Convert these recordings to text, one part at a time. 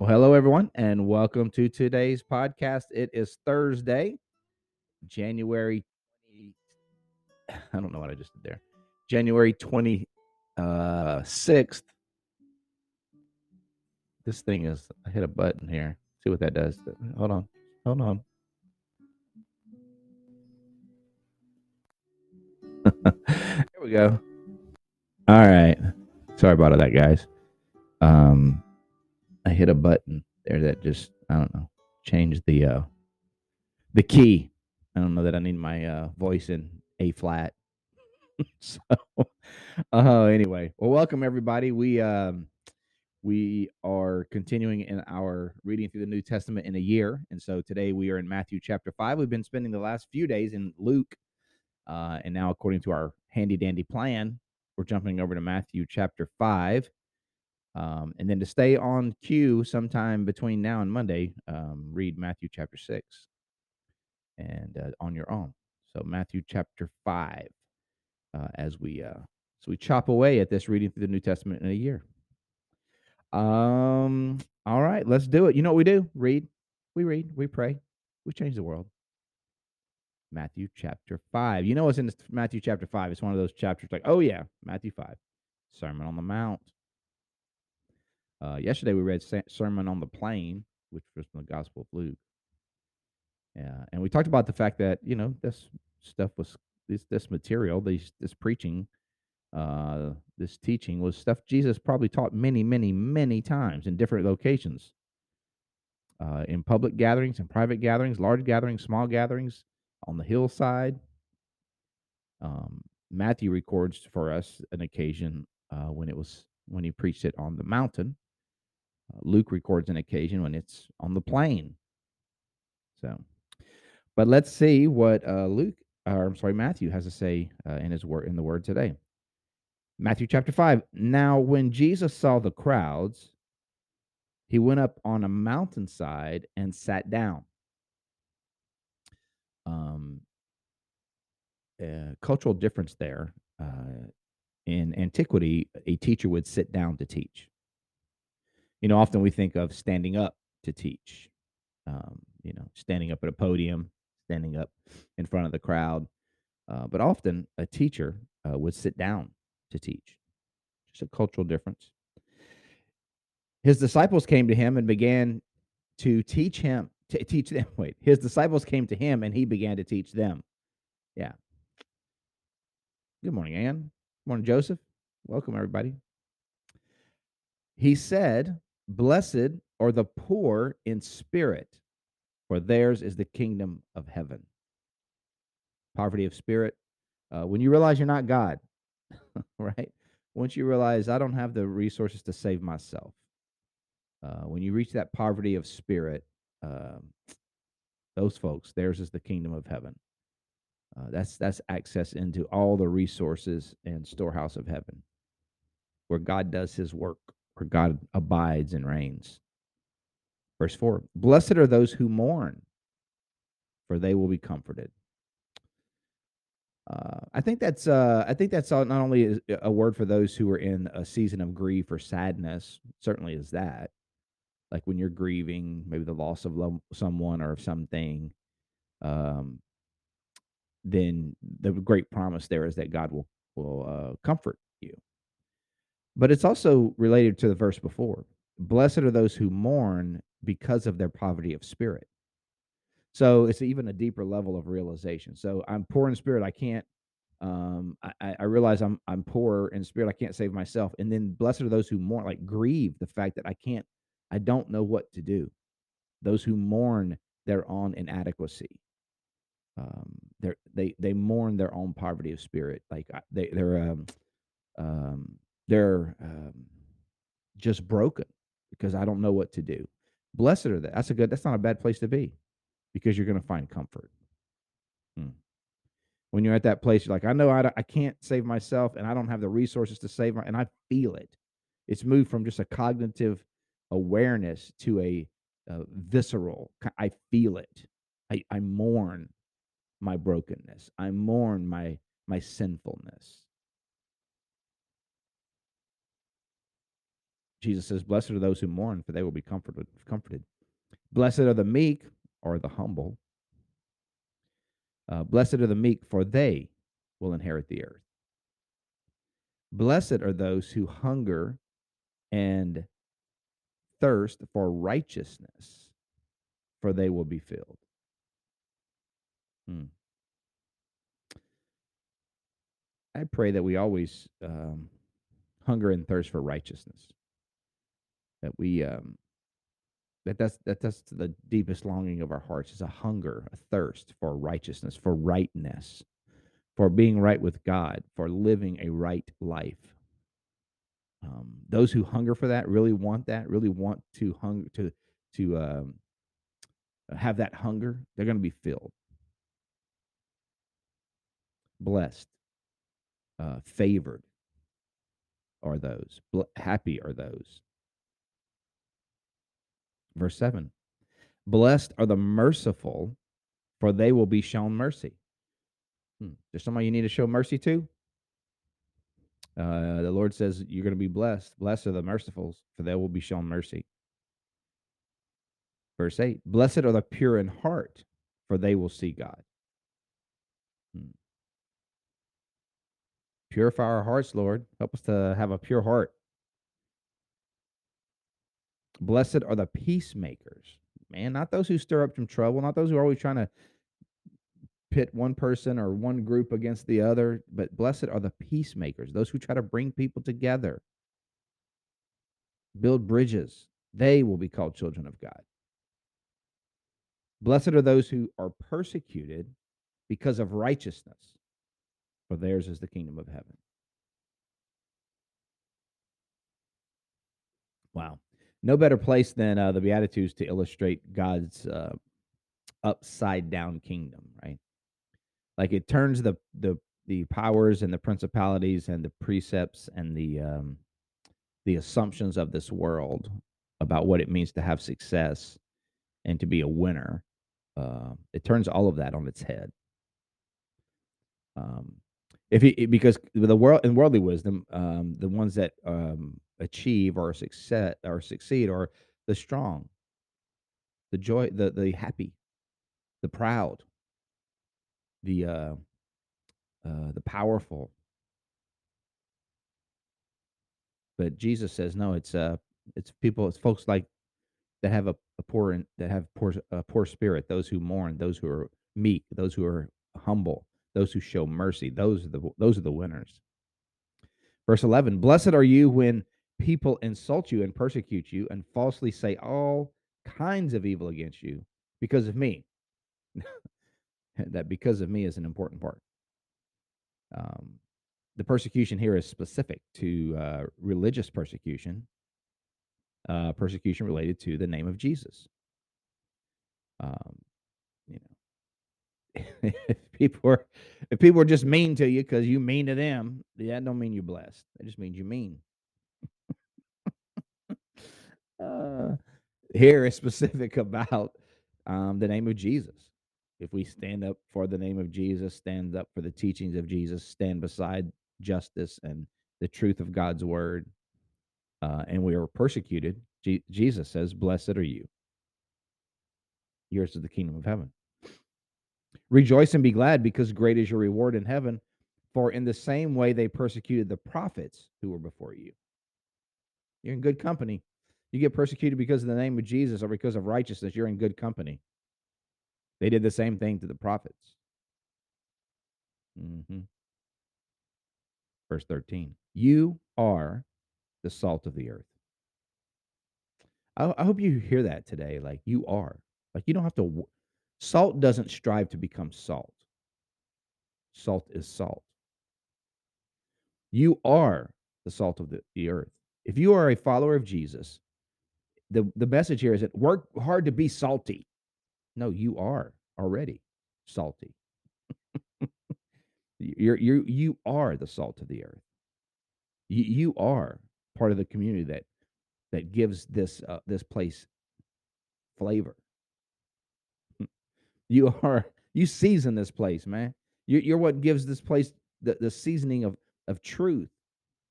Well, hello, everyone, and welcome to today's podcast. It is Thursday, January 20, I don't know what I just did there. January 26th. Uh, this thing is, I hit a button here. See what that does. Hold on. Hold on. there we go. All right. Sorry about all that, guys. Um, I hit a button there that just I don't know changed the uh the key. I don't know that I need my uh voice in A flat. so uh anyway, well welcome everybody. We um we are continuing in our reading through the New Testament in a year. And so today we are in Matthew chapter 5. We've been spending the last few days in Luke. Uh, and now, according to our handy dandy plan, we're jumping over to Matthew chapter 5. Um, and then to stay on cue sometime between now and Monday, um, read Matthew chapter 6 and uh, on your own. So, Matthew chapter 5, uh, as we uh, so we chop away at this reading through the New Testament in a year. Um, all right, let's do it. You know what we do? Read, we read, we pray, we change the world. Matthew chapter 5. You know what's in Matthew chapter 5? It's one of those chapters like, oh, yeah, Matthew 5, Sermon on the Mount. Uh, yesterday we read Sermon on the Plain, which was from the Gospel of Luke. And we talked about the fact that you know this stuff was this this material, this this preaching, uh, this teaching was stuff Jesus probably taught many, many, many times in different locations, uh, in public gatherings, in private gatherings, large gatherings, small gatherings, on the hillside. Um, Matthew records for us an occasion uh, when it was when he preached it on the mountain. Uh, Luke records an occasion when it's on the plain. So, but let's see what uh, Luke, or I'm sorry, Matthew has to say uh, in his word in the word today. Matthew chapter five. Now, when Jesus saw the crowds, he went up on a mountainside and sat down. Um, cultural difference there. Uh, in antiquity, a teacher would sit down to teach you know, often we think of standing up to teach, um, you know, standing up at a podium, standing up in front of the crowd. Uh, but often a teacher uh, would sit down to teach. Just a cultural difference. His disciples came to him and began to teach him, to teach them. Wait, his disciples came to him and he began to teach them. Yeah. Good morning, Ann. Good morning, Joseph. Welcome, everybody. He said, Blessed are the poor in spirit, for theirs is the kingdom of heaven. Poverty of spirit. Uh, when you realize you're not God, right? Once you realize I don't have the resources to save myself, uh, when you reach that poverty of spirit, um, those folks, theirs is the kingdom of heaven. Uh, that's that's access into all the resources and storehouse of heaven, where God does His work where God abides and reigns. Verse 4 Blessed are those who mourn, for they will be comforted. Uh, I think that's uh, I think that's not only a word for those who are in a season of grief or sadness. Certainly is that, like when you're grieving, maybe the loss of someone or of something. Um, then the great promise there is that God will will uh, comfort you. But it's also related to the verse before. Blessed are those who mourn because of their poverty of spirit. So it's even a deeper level of realization. So I'm poor in spirit. I can't. Um, I, I realize I'm I'm poor in spirit. I can't save myself. And then blessed are those who mourn, like grieve the fact that I can't. I don't know what to do. Those who mourn their own inadequacy. Um, they they they mourn their own poverty of spirit. Like they they're um, um they're um, just broken because I don't know what to do. Blessed are that. That's a good. That's not a bad place to be, because you're going to find comfort. Hmm. When you're at that place, you're like, I know I, I can't save myself, and I don't have the resources to save my, and I feel it. It's moved from just a cognitive awareness to a, a visceral. I feel it. I, I mourn my brokenness. I mourn my my sinfulness. Jesus says, Blessed are those who mourn, for they will be comforted. comforted. Blessed are the meek or the humble. Uh, blessed are the meek, for they will inherit the earth. Blessed are those who hunger and thirst for righteousness, for they will be filled. Hmm. I pray that we always um, hunger and thirst for righteousness that we um that that's that that's the deepest longing of our hearts is a hunger a thirst for righteousness for rightness for being right with god for living a right life. Um, those who hunger for that really want that really want to hunger to to um, have that hunger they're going to be filled. Blessed uh, favored are those happy are those Verse 7 Blessed are the merciful, for they will be shown mercy. Hmm. There's somebody you need to show mercy to? Uh, the Lord says you're going to be blessed. Blessed are the mercifuls, for they will be shown mercy. Verse 8 Blessed are the pure in heart, for they will see God. Hmm. Purify our hearts, Lord. Help us to have a pure heart. Blessed are the peacemakers, man, not those who stir up some trouble, not those who are always trying to pit one person or one group against the other, but blessed are the peacemakers, those who try to bring people together, build bridges. They will be called children of God. Blessed are those who are persecuted because of righteousness, for theirs is the kingdom of heaven. Wow no better place than uh, the Beatitudes to illustrate God's uh, upside down kingdom, right? Like it turns the the the powers and the principalities and the precepts and the um, the assumptions of this world about what it means to have success and to be a winner. Uh, it turns all of that on its head. Um, if he because the world in worldly wisdom, um, the ones that um, achieve or success or succeed are the strong, the joy, the the happy, the proud, the uh, uh, the powerful. But Jesus says no. It's uh, it's people. It's folks like that have a, a poor that have poor a poor spirit. Those who mourn. Those who are meek. Those who are humble. Those who show mercy. Those are the those are the winners. Verse 11 Blessed are you when people insult you and persecute you and falsely say all kinds of evil against you because of me. that because of me is an important part. Um, the persecution here is specific to uh, religious persecution, uh, persecution related to the name of Jesus. Um, you know, if people are if people are just mean to you because you mean to them, that don't mean you're blessed. It just means you mean. Uh, here is specific about um, the name of Jesus. If we stand up for the name of Jesus, stand up for the teachings of Jesus, stand beside justice and the truth of God's word, uh, and we are persecuted, G- Jesus says, Blessed are you. Yours is the kingdom of heaven. Rejoice and be glad because great is your reward in heaven. For in the same way they persecuted the prophets who were before you. You're in good company. You get persecuted because of the name of Jesus or because of righteousness, you're in good company. They did the same thing to the prophets. Mm-hmm. Verse 13 You are the salt of the earth. I, I, hope you hear that today. Like you are. Like you don't have to. Salt doesn't strive to become salt, salt is salt. You are the salt of the, the earth. If you are a follower of Jesus, the the message here is that work hard to be salty. No, you are already salty. you're you you are the salt of the earth. You you are part of the community that that gives this uh, this place flavor. you are you season this place, man. You, you're what gives this place the, the seasoning of of truth.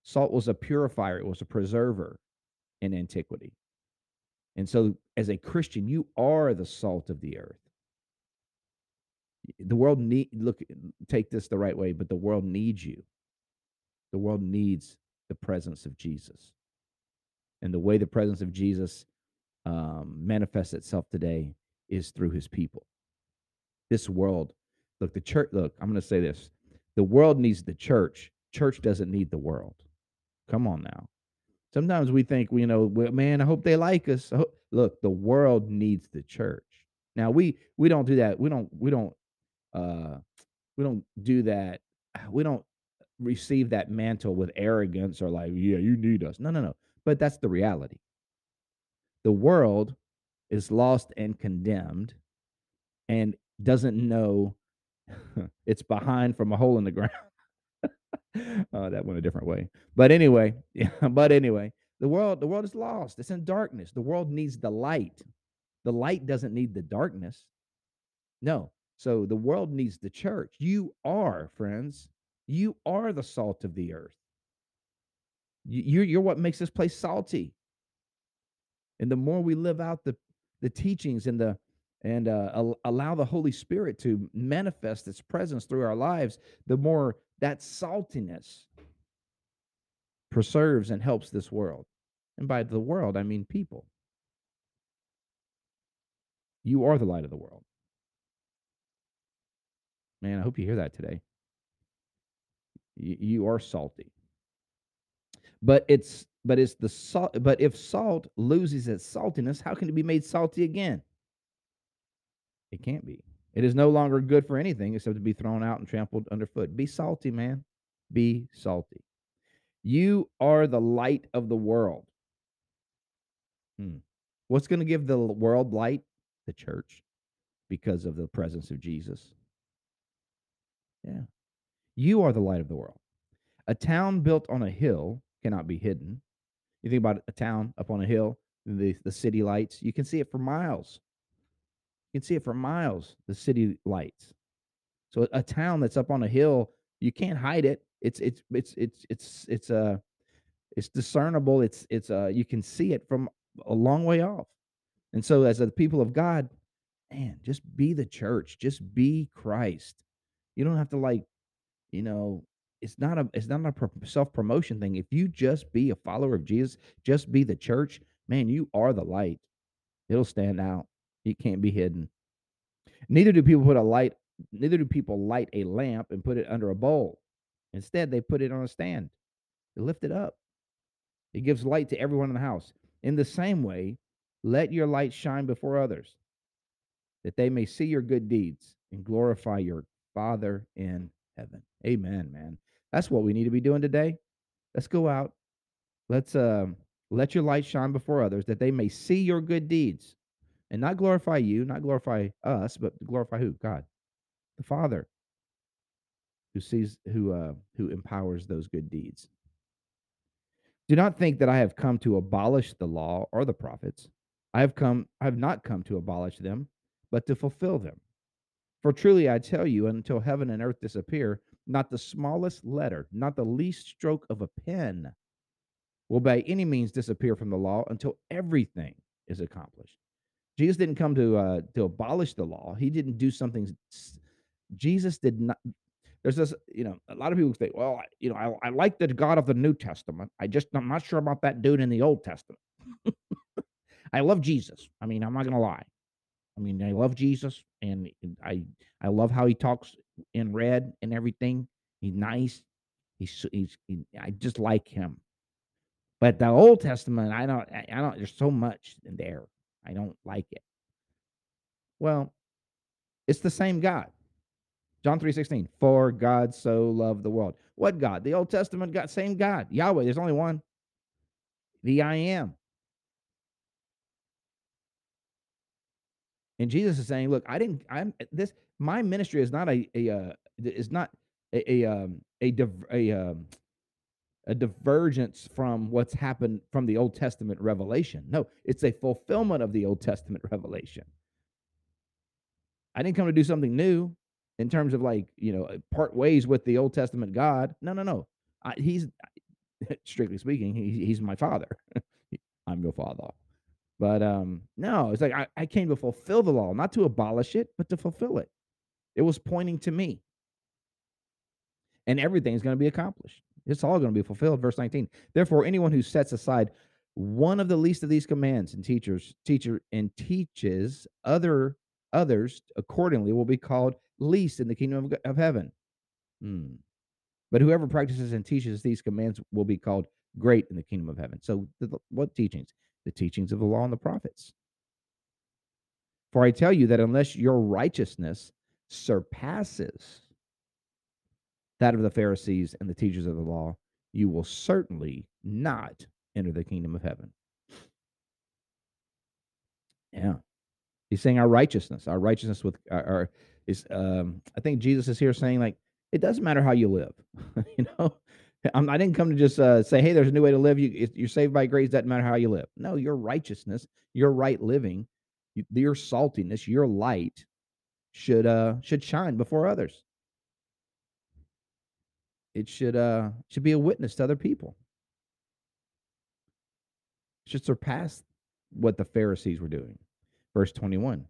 Salt was a purifier. It was a preserver in antiquity. And so, as a Christian, you are the salt of the earth. The world need look take this the right way, but the world needs you. The world needs the presence of Jesus, and the way the presence of Jesus um, manifests itself today is through His people. This world, look, the church. Look, I'm going to say this: the world needs the church. Church doesn't need the world. Come on now. Sometimes we think, you know, well, man, I hope they like us. Look, the world needs the church. Now we we don't do that. We don't we don't uh we don't do that. We don't receive that mantle with arrogance or like, yeah, you need us. No, no, no. But that's the reality. The world is lost and condemned and doesn't know it's behind from a hole in the ground. uh, that went a different way. But anyway, yeah, but anyway, the world the world is lost. It's in darkness. The world needs the light. The light doesn't need the darkness. No. So the world needs the church. You are, friends. You are the salt of the earth. You, are you're what makes this place salty. And the more we live out the the teachings and the and uh, allow the Holy Spirit to manifest its presence through our lives, the more that saltiness preserves and helps this world. And by the world, I mean people. You are the light of the world. Man, I hope you hear that today. You, you are salty. But it's but it's the salt but if salt loses its saltiness, how can it be made salty again? It can't be. It is no longer good for anything except to be thrown out and trampled underfoot. Be salty, man. Be salty. You are the light of the world. Hmm. What's going to give the world light? The church, because of the presence of Jesus. Yeah. You are the light of the world. A town built on a hill cannot be hidden. You think about a town up on a hill, the, the city lights, you can see it for miles. You can see it for miles, the city lights. So a town that's up on a hill, you can't hide it. It's it's it's it's it's it's uh it's discernible. It's it's uh you can see it from a long way off. And so as a people of God, man, just be the church. Just be Christ. You don't have to like, you know, it's not a it's not a self promotion thing. If you just be a follower of Jesus, just be the church, man, you are the light. It'll stand out. It can't be hidden. Neither do people put a light, neither do people light a lamp and put it under a bowl. Instead, they put it on a stand. They lift it up. It gives light to everyone in the house. In the same way, let your light shine before others, that they may see your good deeds and glorify your Father in heaven. Amen, man. That's what we need to be doing today. Let's go out. Let's um, let your light shine before others, that they may see your good deeds and not glorify you, not glorify us, but glorify who? God, the Father, who sees, who uh, who empowers those good deeds. Do not think that I have come to abolish the law or the prophets. I have come, I have not come to abolish them, but to fulfill them. For truly I tell you, until heaven and earth disappear, not the smallest letter, not the least stroke of a pen will by any means disappear from the law until everything is accomplished. Jesus didn't come to uh, to abolish the law. He didn't do something. Jesus did not. There's this, you know, a lot of people say, well, I, you know, I, I like the God of the New Testament. I just I'm not sure about that dude in the Old Testament. I love Jesus. I mean, I'm not gonna lie. I mean, I love Jesus, and I I love how he talks in red and everything. He's nice. He's he's he, I just like him. But the Old Testament, I don't I don't. There's so much in there. I don't like it. Well, it's the same God. John 3:16, for God so loved the world. What God? The Old Testament God, same God, Yahweh, there's only one. The I am. And Jesus is saying, look, I didn't I'm this my ministry is not a a uh, is not a a um a a, a um a divergence from what's happened from the Old Testament revelation. No, it's a fulfillment of the Old Testament revelation. I didn't come to do something new in terms of like you know part ways with the Old Testament God. No, no, no. I, he's strictly speaking, he, he's my father. I'm your father. But um, no, it's like I, I came to fulfill the law, not to abolish it, but to fulfill it. It was pointing to me. And everything's going to be accomplished. It's all going to be fulfilled. Verse 19. Therefore, anyone who sets aside one of the least of these commands and teachers, teacher and teaches other others accordingly will be called least in the kingdom of, of heaven. Hmm. But whoever practices and teaches these commands will be called great in the kingdom of heaven. So, the, what teachings? The teachings of the law and the prophets. For I tell you that unless your righteousness surpasses that of the Pharisees and the teachers of the law, you will certainly not enter the kingdom of heaven. Yeah. He's saying our righteousness, our righteousness with our, our is um I think Jesus is here saying like it doesn't matter how you live. you know, I'm, I did not come to just uh, say, "Hey, there's a new way to live. You, you're saved by grace. Doesn't matter how you live." No, your righteousness, your right living, your saltiness, your light should uh should shine before others. It should uh should be a witness to other people. It should surpass what the Pharisees were doing. Verse 21.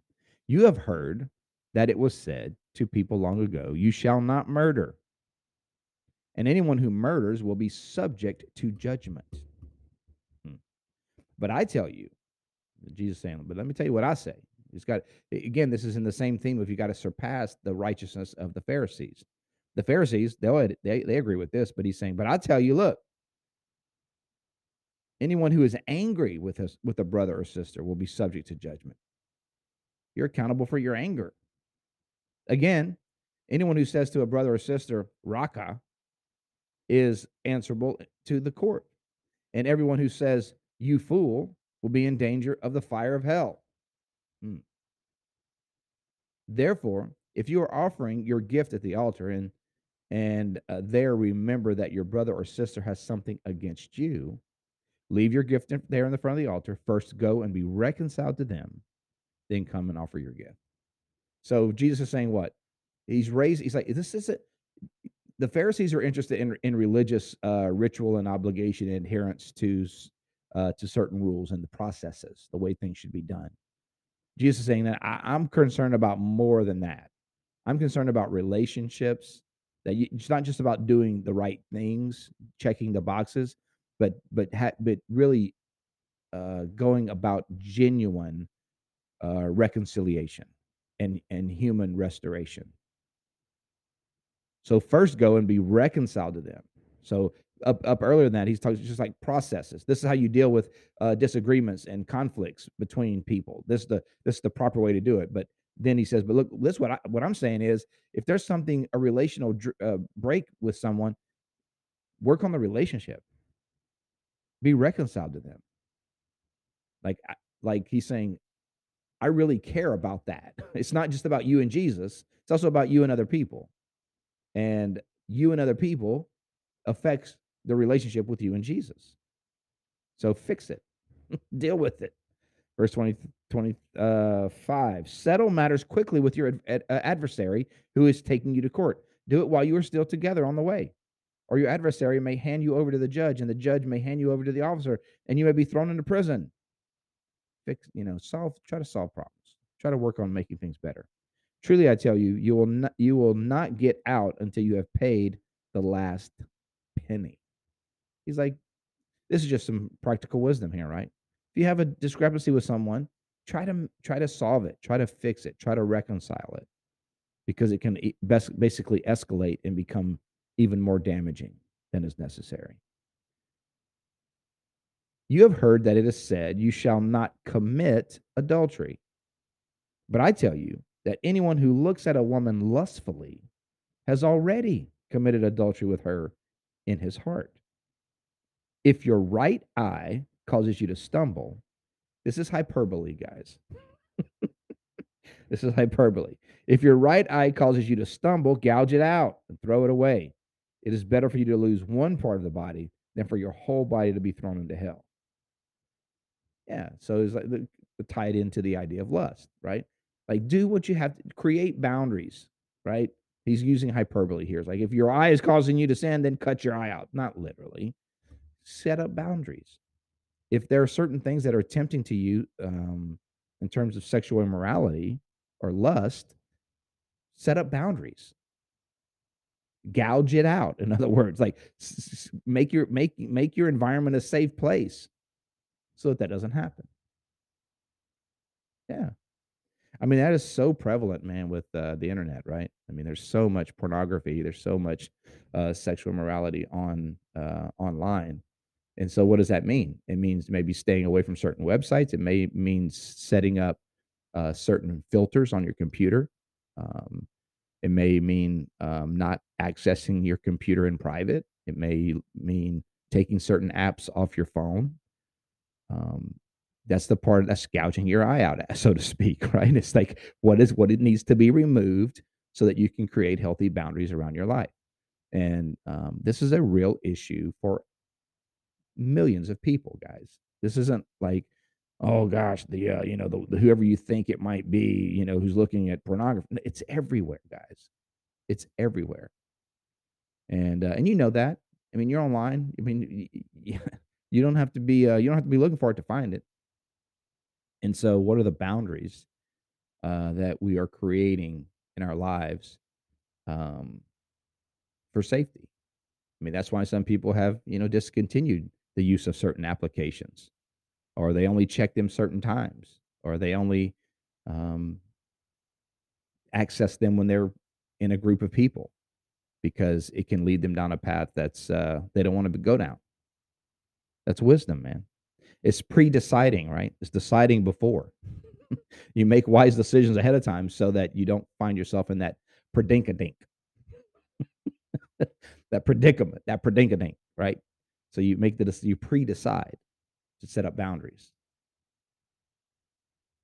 You have heard that it was said to people long ago, You shall not murder. And anyone who murders will be subject to judgment. Hmm. But I tell you, Jesus saying, but let me tell you what I say. It's got again, this is in the same theme if you got to surpass the righteousness of the Pharisees. The Pharisees, they they they agree with this, but he's saying, but I tell you, look, anyone who is angry with us with a brother or sister will be subject to judgment. You're accountable for your anger. Again, anyone who says to a brother or sister, Raca, is answerable to the court. And everyone who says, you fool, will be in danger of the fire of hell. Hmm. Therefore, if you are offering your gift at the altar and and uh, there remember that your brother or sister has something against you, leave your gift in, there in the front of the altar. First, go and be reconciled to them, then come and offer your gift. So Jesus is saying what? He's raised. He's like, this isn't. The Pharisees are interested in in religious uh, ritual and obligation and adherence to uh, to certain rules and the processes, the way things should be done. Jesus is saying that I, I'm concerned about more than that. I'm concerned about relationships. That you, it's not just about doing the right things, checking the boxes, but but ha, but really uh, going about genuine uh, reconciliation and and human restoration. So first go and be reconciled to them. So up up earlier than that, he's talking just like processes. This is how you deal with uh, disagreements and conflicts between people. This is the this is the proper way to do it. But then he says, but look, this what I what I'm saying is, if there's something a relational uh, break with someone, work on the relationship. Be reconciled to them. Like like he's saying, I really care about that. It's not just about you and Jesus, it's also about you and other people. And you and other people affects the relationship with you and Jesus. So fix it, deal with it. Verse 20, 25 Settle matters quickly with your ad- ad- uh, adversary who is taking you to court. Do it while you are still together on the way. Or your adversary may hand you over to the judge, and the judge may hand you over to the officer, and you may be thrown into prison fix, you know, solve, try to solve problems, try to work on making things better. Truly, I tell you, you will not, you will not get out until you have paid the last penny. He's like, this is just some practical wisdom here, right? If you have a discrepancy with someone, try to try to solve it, try to fix it, try to reconcile it, because it can best basically escalate and become even more damaging than is necessary. You have heard that it is said, You shall not commit adultery. But I tell you that anyone who looks at a woman lustfully has already committed adultery with her in his heart. If your right eye causes you to stumble, this is hyperbole, guys. this is hyperbole. If your right eye causes you to stumble, gouge it out and throw it away. It is better for you to lose one part of the body than for your whole body to be thrown into hell. Yeah, so it's like the, the tied into the idea of lust, right? Like do what you have to create boundaries, right? He's using hyperbole here. It's like if your eye is causing you to sin, then cut your eye out. Not literally. Set up boundaries. If there are certain things that are tempting to you um, in terms of sexual immorality or lust, set up boundaries. Gouge it out. In other words, like make your make make your environment a safe place so that that doesn't happen. Yeah. I mean, that is so prevalent, man, with uh, the internet, right? I mean, there's so much pornography, there's so much uh, sexual morality on uh, online, and so what does that mean? It means maybe staying away from certain websites. It may means setting up uh, certain filters on your computer. Um, it may mean um, not accessing your computer in private. It may mean taking certain apps off your phone. Um, that's the part that's gouging your eye out, so to speak, right? It's like what is what it needs to be removed so that you can create healthy boundaries around your life. And um, this is a real issue for millions of people, guys. This isn't like, oh gosh, the uh, you know the, the whoever you think it might be, you know, who's looking at pornography. It's everywhere, guys. It's everywhere. And uh, and you know that. I mean, you're online. I mean, you don't have to be uh, you don't have to be looking for it to find it. And so, what are the boundaries uh, that we are creating in our lives um, for safety? I mean, that's why some people have, you know, discontinued the use of certain applications, or they only check them certain times, or they only um, access them when they're in a group of people because it can lead them down a path that's uh, they don't want to go down. That's wisdom, man. It's pre-deciding, right? It's deciding before. you make wise decisions ahead of time so that you don't find yourself in that predinkadink. that predicament, that predicadink, right? So you make the you pre-decide to set up boundaries.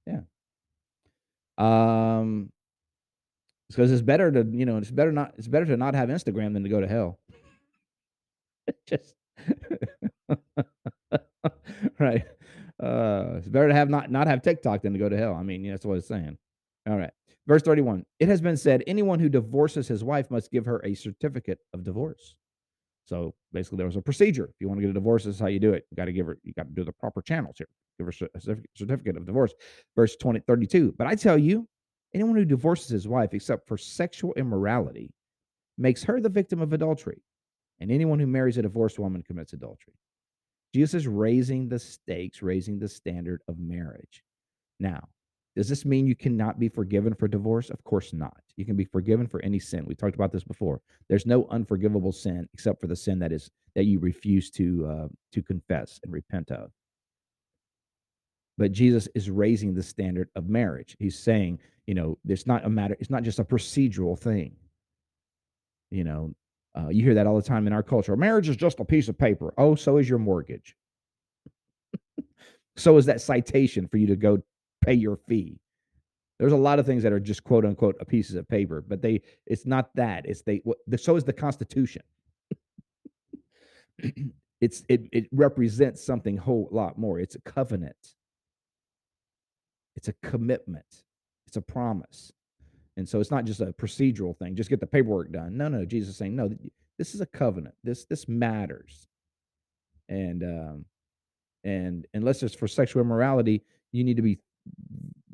Yeah. Um because it's better to, you know, it's better not it's better to not have Instagram than to go to hell. Just right. Uh, it's better to have not not have TikTok than to go to hell. I mean, that's what it's saying. All right. Verse 31. It has been said, anyone who divorces his wife must give her a certificate of divorce. So basically, there was a procedure. If you want to get a divorce, this is how you do it. You got to give her, you got to do the proper channels here. Give her a certificate of divorce. Verse 20, 32. But I tell you, anyone who divorces his wife except for sexual immorality makes her the victim of adultery. And anyone who marries a divorced woman commits adultery. Jesus is raising the stakes, raising the standard of marriage. Now, does this mean you cannot be forgiven for divorce? Of course not. You can be forgiven for any sin. We talked about this before. There's no unforgivable sin except for the sin that is that you refuse to uh, to confess and repent of. But Jesus is raising the standard of marriage. He's saying, you know, it's not a matter. It's not just a procedural thing. You know, uh, you hear that all the time in our culture. Marriage is just a piece of paper. Oh, so is your mortgage. so is that citation for you to go pay your fee. There's a lot of things that are just quote unquote pieces of paper, but they it's not that. It's they what, so is the Constitution. it's it it represents something whole lot more. It's a covenant. It's a commitment. It's a promise. And so it's not just a procedural thing, just get the paperwork done. No, no, Jesus is saying, no, this is a covenant. This this matters. And um and unless it's for sexual immorality, you need to be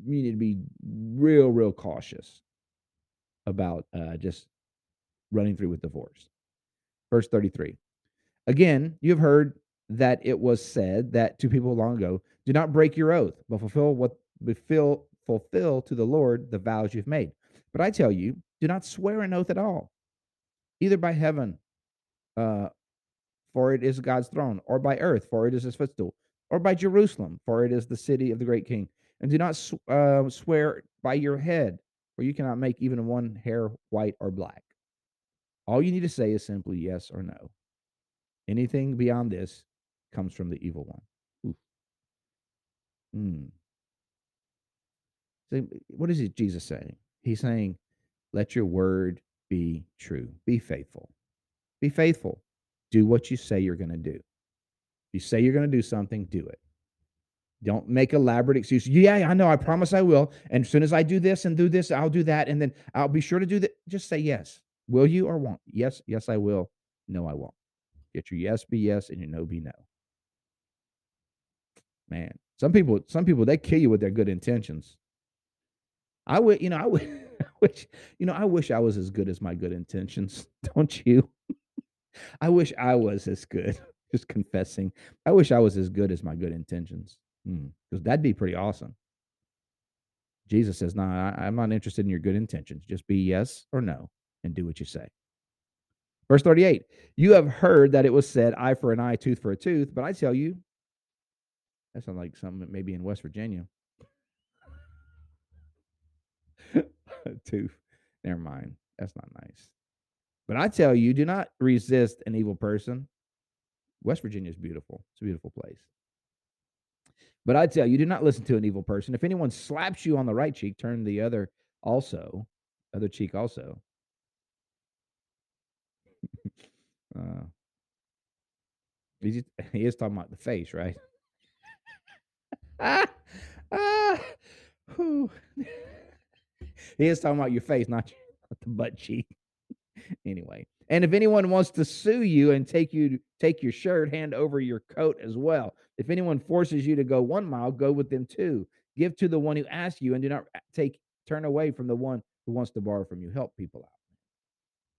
you need to be real, real cautious about uh just running through with divorce. Verse 33. Again, you have heard that it was said that to people long ago, do not break your oath, but fulfill what fulfill fulfill to the Lord the vows you've made. But I tell you, do not swear an oath at all, either by heaven, uh, for it is God's throne, or by earth, for it is his footstool, or by Jerusalem, for it is the city of the great king. And do not sw- uh, swear by your head, for you cannot make even one hair white or black. All you need to say is simply yes or no. Anything beyond this comes from the evil one. Mm. So what is it Jesus saying? He's saying, let your word be true. Be faithful. Be faithful. Do what you say you're going to do. If you say you're going to do something, do it. Don't make elaborate excuses. Yeah, I know. I promise I will. And as soon as I do this and do this, I'll do that. And then I'll be sure to do that. Just say yes. Will you or won't? Yes, yes, I will. No, I won't. Get your yes be yes and your no be no. Man, some people, some people, they kill you with their good intentions. I would, you know, I would, wish, you know, I wish I was as good as my good intentions. Don't you? I wish I was as good. Just confessing. I wish I was as good as my good intentions. Because hmm, that'd be pretty awesome. Jesus says, No, nah, I'm not interested in your good intentions. Just be yes or no and do what you say. Verse 38 You have heard that it was said, eye for an eye, tooth for a tooth, but I tell you, that sounds like something maybe in West Virginia. tooth. Never mind. That's not nice. But I tell you, do not resist an evil person. West Virginia is beautiful. It's a beautiful place. But I tell you, do not listen to an evil person. If anyone slaps you on the right cheek, turn the other also, other cheek also. uh, he is talking about the face, right? ah, ah, he is talking about your face, not, not the butt cheek. anyway, and if anyone wants to sue you and take you take your shirt, hand over your coat as well. If anyone forces you to go one mile, go with them too. Give to the one who asks you, and do not take turn away from the one who wants to borrow from you. Help people out.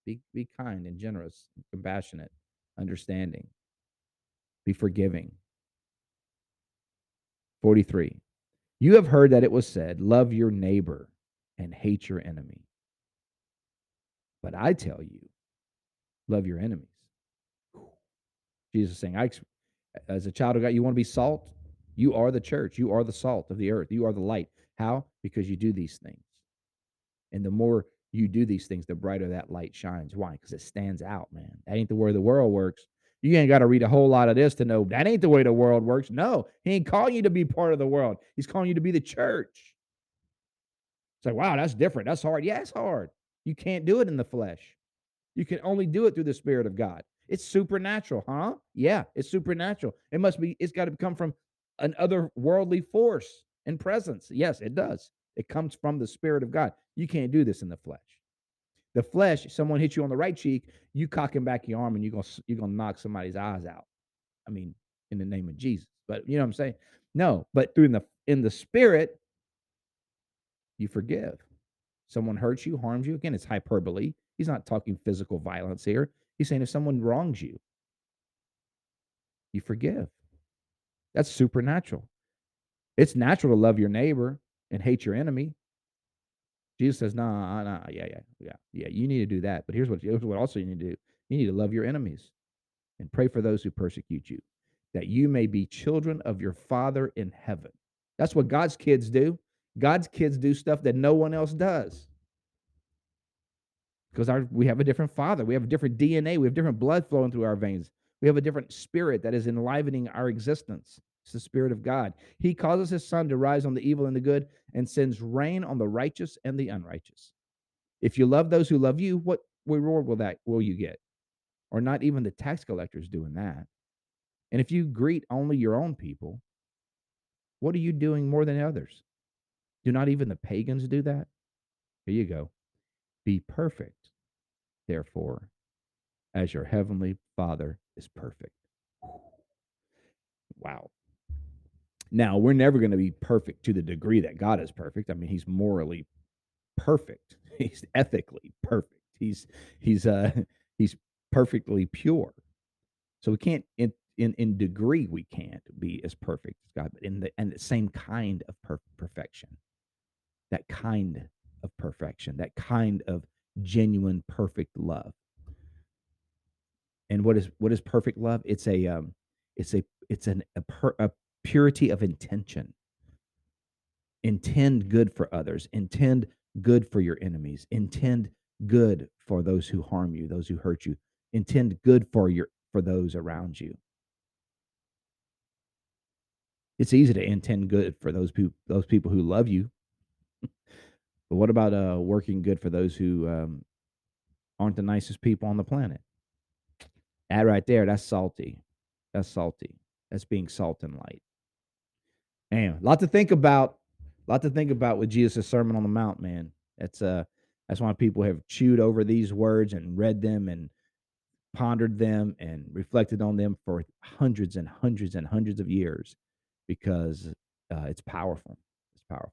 Be be kind and generous, and compassionate, understanding. Be forgiving. 43. You have heard that it was said, Love your neighbor and hate your enemy. But I tell you, love your enemies. Jesus is saying, I, as a child of God, you want to be salt? You are the church. You are the salt of the earth. You are the light. How? Because you do these things. And the more you do these things, the brighter that light shines. Why? Because it stands out, man. That ain't the way the world works. You ain't got to read a whole lot of this to know that ain't the way the world works. No, he ain't calling you to be part of the world. He's calling you to be the church. It's like, wow, that's different. That's hard. Yeah, it's hard. You can't do it in the flesh. You can only do it through the Spirit of God. It's supernatural, huh? Yeah, it's supernatural. It must be, it's got to come from an otherworldly force and presence. Yes, it does. It comes from the Spirit of God. You can't do this in the flesh. The flesh, someone hits you on the right cheek, you cocking back your arm and you're gonna you're gonna knock somebody's eyes out. I mean, in the name of Jesus. But you know what I'm saying? No, but through the in the spirit, you forgive. Someone hurts you, harms you. Again, it's hyperbole. He's not talking physical violence here. He's saying if someone wrongs you, you forgive. That's supernatural. It's natural to love your neighbor and hate your enemy. Jesus says, nah, nah, yeah, yeah, yeah, yeah. You need to do that. But here's what, here's what also you need to do. You need to love your enemies and pray for those who persecute you, that you may be children of your Father in heaven. That's what God's kids do. God's kids do stuff that no one else does because our we have a different father. We have a different dna we have different blood flowing through our veins. We have a different spirit that is enlivening our existence. It's the spirit of god. He causes his sun to rise on the evil and the good and sends rain on the righteous and the unrighteous. If you love those who love you what reward will that will you get? Or not even the tax collectors doing that. And if you greet only your own people what are you doing more than others? Do not even the pagans do that? Here you go. Be perfect, therefore, as your heavenly Father is perfect. Wow. Now, we're never going to be perfect to the degree that God is perfect. I mean, he's morally perfect. He's ethically perfect. He's he's uh he's perfectly pure. So we can't in in in degree we can't be as perfect as God, but in the and the same kind of per- perfection. That kind of perfection, that kind of genuine, perfect love. And what is what is perfect love? It's a um, it's a it's an a, per, a purity of intention. Intend good for others. Intend good for your enemies. Intend good for those who harm you, those who hurt you. Intend good for your for those around you. It's easy to intend good for those people those people who love you But what about uh, working good for those who um, aren't the nicest people on the planet? That right there, that's salty. That's salty. That's being salt and light. Man, a lot to think about. A lot to think about with Jesus' Sermon on the Mount, man. That's uh that's why people have chewed over these words and read them and pondered them and reflected on them for hundreds and hundreds and hundreds of years because uh, it's powerful. It's powerful.